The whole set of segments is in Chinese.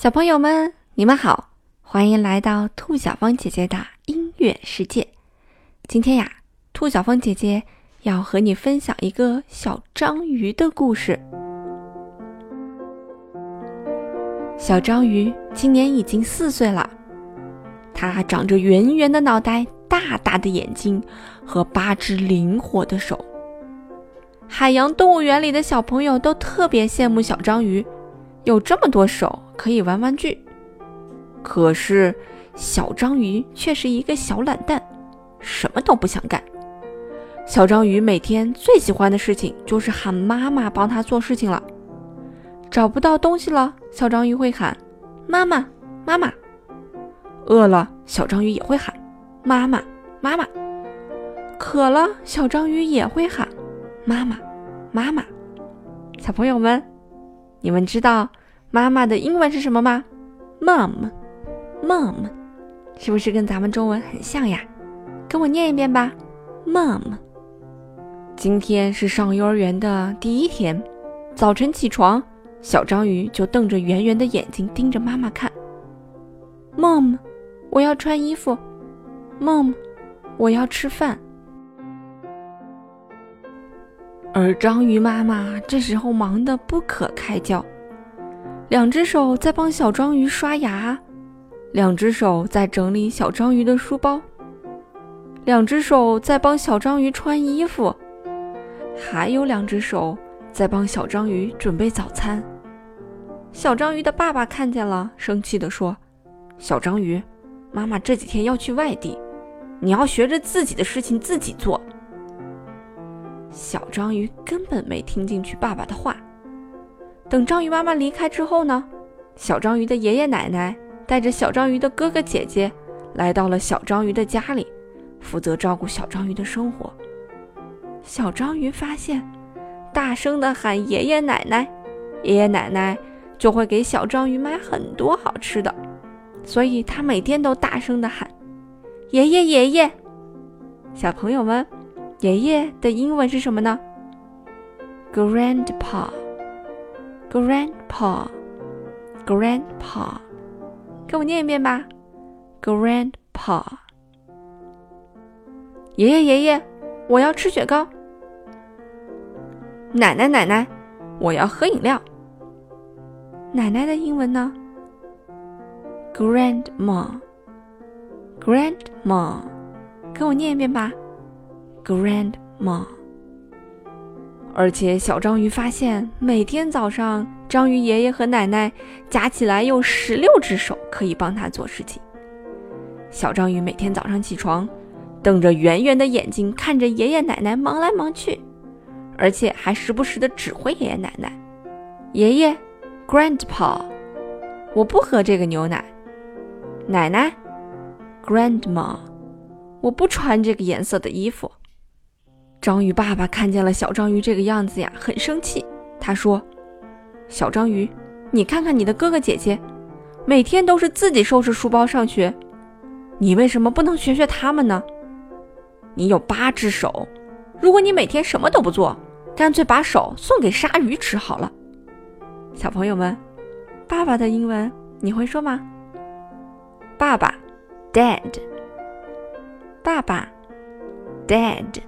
小朋友们，你们好，欢迎来到兔小芳姐姐的音乐世界。今天呀，兔小芳姐姐要和你分享一个小章鱼的故事。小章鱼今年已经四岁了，它长着圆圆的脑袋、大大的眼睛和八只灵活的手。海洋动物园里的小朋友都特别羡慕小章鱼，有这么多手。可以玩玩具，可是小章鱼却是一个小懒蛋，什么都不想干。小章鱼每天最喜欢的事情就是喊妈妈帮他做事情了。找不到东西了，小章鱼会喊妈妈妈妈；饿了，小章鱼也会喊妈妈妈妈；渴了，小章鱼也会喊妈妈妈妈。小朋友们，你们知道？妈妈的英文是什么吗？Mom，Mom，是不是跟咱们中文很像呀？跟我念一遍吧，Mom。今天是上幼儿园的第一天，早晨起床，小章鱼就瞪着圆圆的眼睛盯着妈妈看。Mom，我要穿衣服。Mom，我要吃饭。而章鱼妈妈这时候忙得不可开交。两只手在帮小章鱼刷牙，两只手在整理小章鱼的书包，两只手在帮小章鱼穿衣服，还有两只手在帮小章鱼准备早餐。小章鱼的爸爸看见了，生气地说：“小章鱼，妈妈这几天要去外地，你要学着自己的事情自己做。”小章鱼根本没听进去爸爸的话。等章鱼妈妈离开之后呢，小章鱼的爷爷奶奶带着小章鱼的哥哥姐姐来到了小章鱼的家里，负责照顾小章鱼的生活。小章鱼发现，大声的喊爷爷奶奶，爷爷奶奶就会给小章鱼买很多好吃的，所以他每天都大声的喊爷爷爷爷。小朋友们，爷爷的英文是什么呢？Grandpa。Grandpa，Grandpa，跟我念一遍吧。Grandpa，爷爷爷爷，我要吃雪糕。奶奶奶奶，我要喝饮料。奶奶的英文呢？Grandma，Grandma，跟我念一遍吧。Grandma。而且小章鱼发现，每天早上，章鱼爷爷和奶奶加起来有十六只手可以帮他做事情。小章鱼每天早上起床，瞪着圆圆的眼睛看着爷爷奶奶忙来忙去，而且还时不时的指挥爷爷奶奶：“爷爷，Grandpa，我不喝这个牛奶。”“奶奶，Grandma，我不穿这个颜色的衣服。”章鱼爸爸看见了小章鱼这个样子呀，很生气。他说：“小章鱼，你看看你的哥哥姐姐，每天都是自己收拾书包上学，你为什么不能学学他们呢？你有八只手，如果你每天什么都不做，干脆把手送给鲨鱼吃好了。”小朋友们，爸爸的英文你会说吗？爸爸，Dad。爸爸，Dad。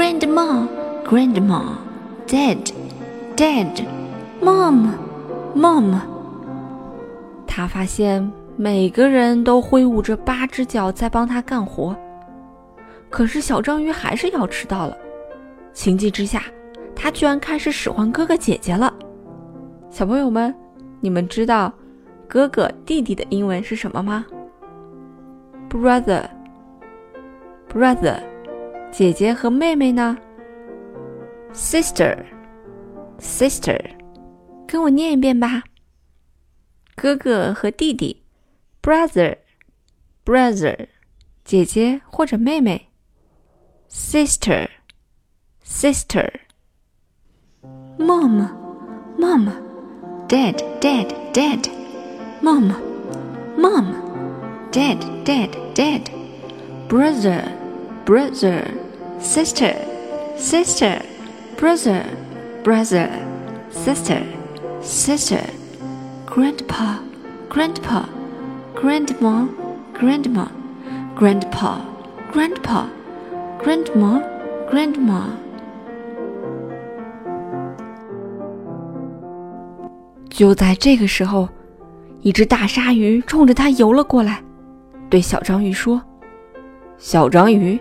Grandma, Grandma, Dad, Dad, Mom, Mom。他发现每个人都挥舞着八只脚在帮他干活，可是小章鱼还是要迟到了。情急之下，他居然开始使唤哥哥姐姐了。小朋友们，你们知道哥哥弟弟的英文是什么吗？Brother, brother。姐姐和妹妹呢？Sister, sister，跟我念一遍吧。 哥哥和弟弟，brother，brother，姐姐或者妹妹 ，sister，sister，mom，mom，dad，dad，dad，mom，mom，mom，dad，dad，dad，brother，brother，sister，sister，brother，brother，sister，grandpa。Grandpa, Grandma, Grandma, Grandpa, Grandpa, Grandma, Grandma。就在这个时候，一只大鲨鱼冲着他游了过来，对小章鱼说：“小章鱼，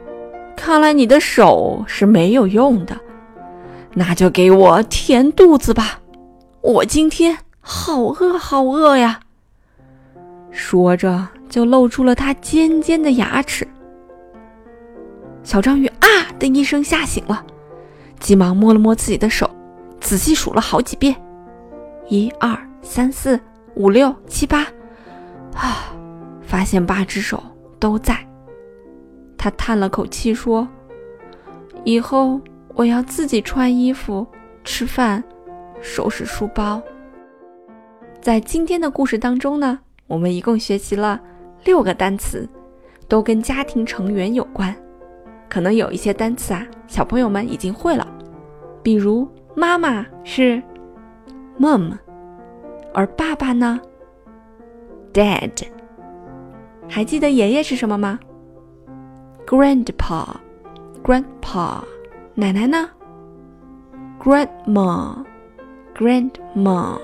看来你的手是没有用的，那就给我填肚子吧，我今天好饿好饿呀。”说着，就露出了它尖尖的牙齿。小章鱼啊的一声吓醒了，急忙摸了摸自己的手，仔细数了好几遍：一二三四五六七八，啊，发现八只手都在。他叹了口气说：“以后我要自己穿衣服、吃饭、收拾书包。”在今天的故事当中呢。我们一共学习了六个单词，都跟家庭成员有关。可能有一些单词啊，小朋友们已经会了，比如妈妈是 mom，而爸爸呢 dad。还记得爷爷是什么吗？grandpa，grandpa。奶奶呢？grandma，grandma。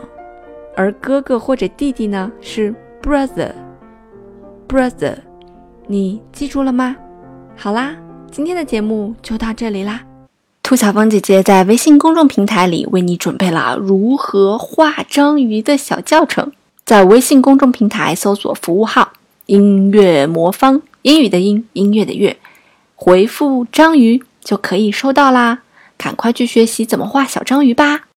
而哥哥或者弟弟呢是。Brother, brother，你记住了吗？好啦，今天的节目就到这里啦。兔小芳姐姐在微信公众平台里为你准备了如何画章鱼的小教程，在微信公众平台搜索服务号“音乐魔方”，英语的音，音乐的乐，回复“章鱼”就可以收到啦。赶快去学习怎么画小章鱼吧。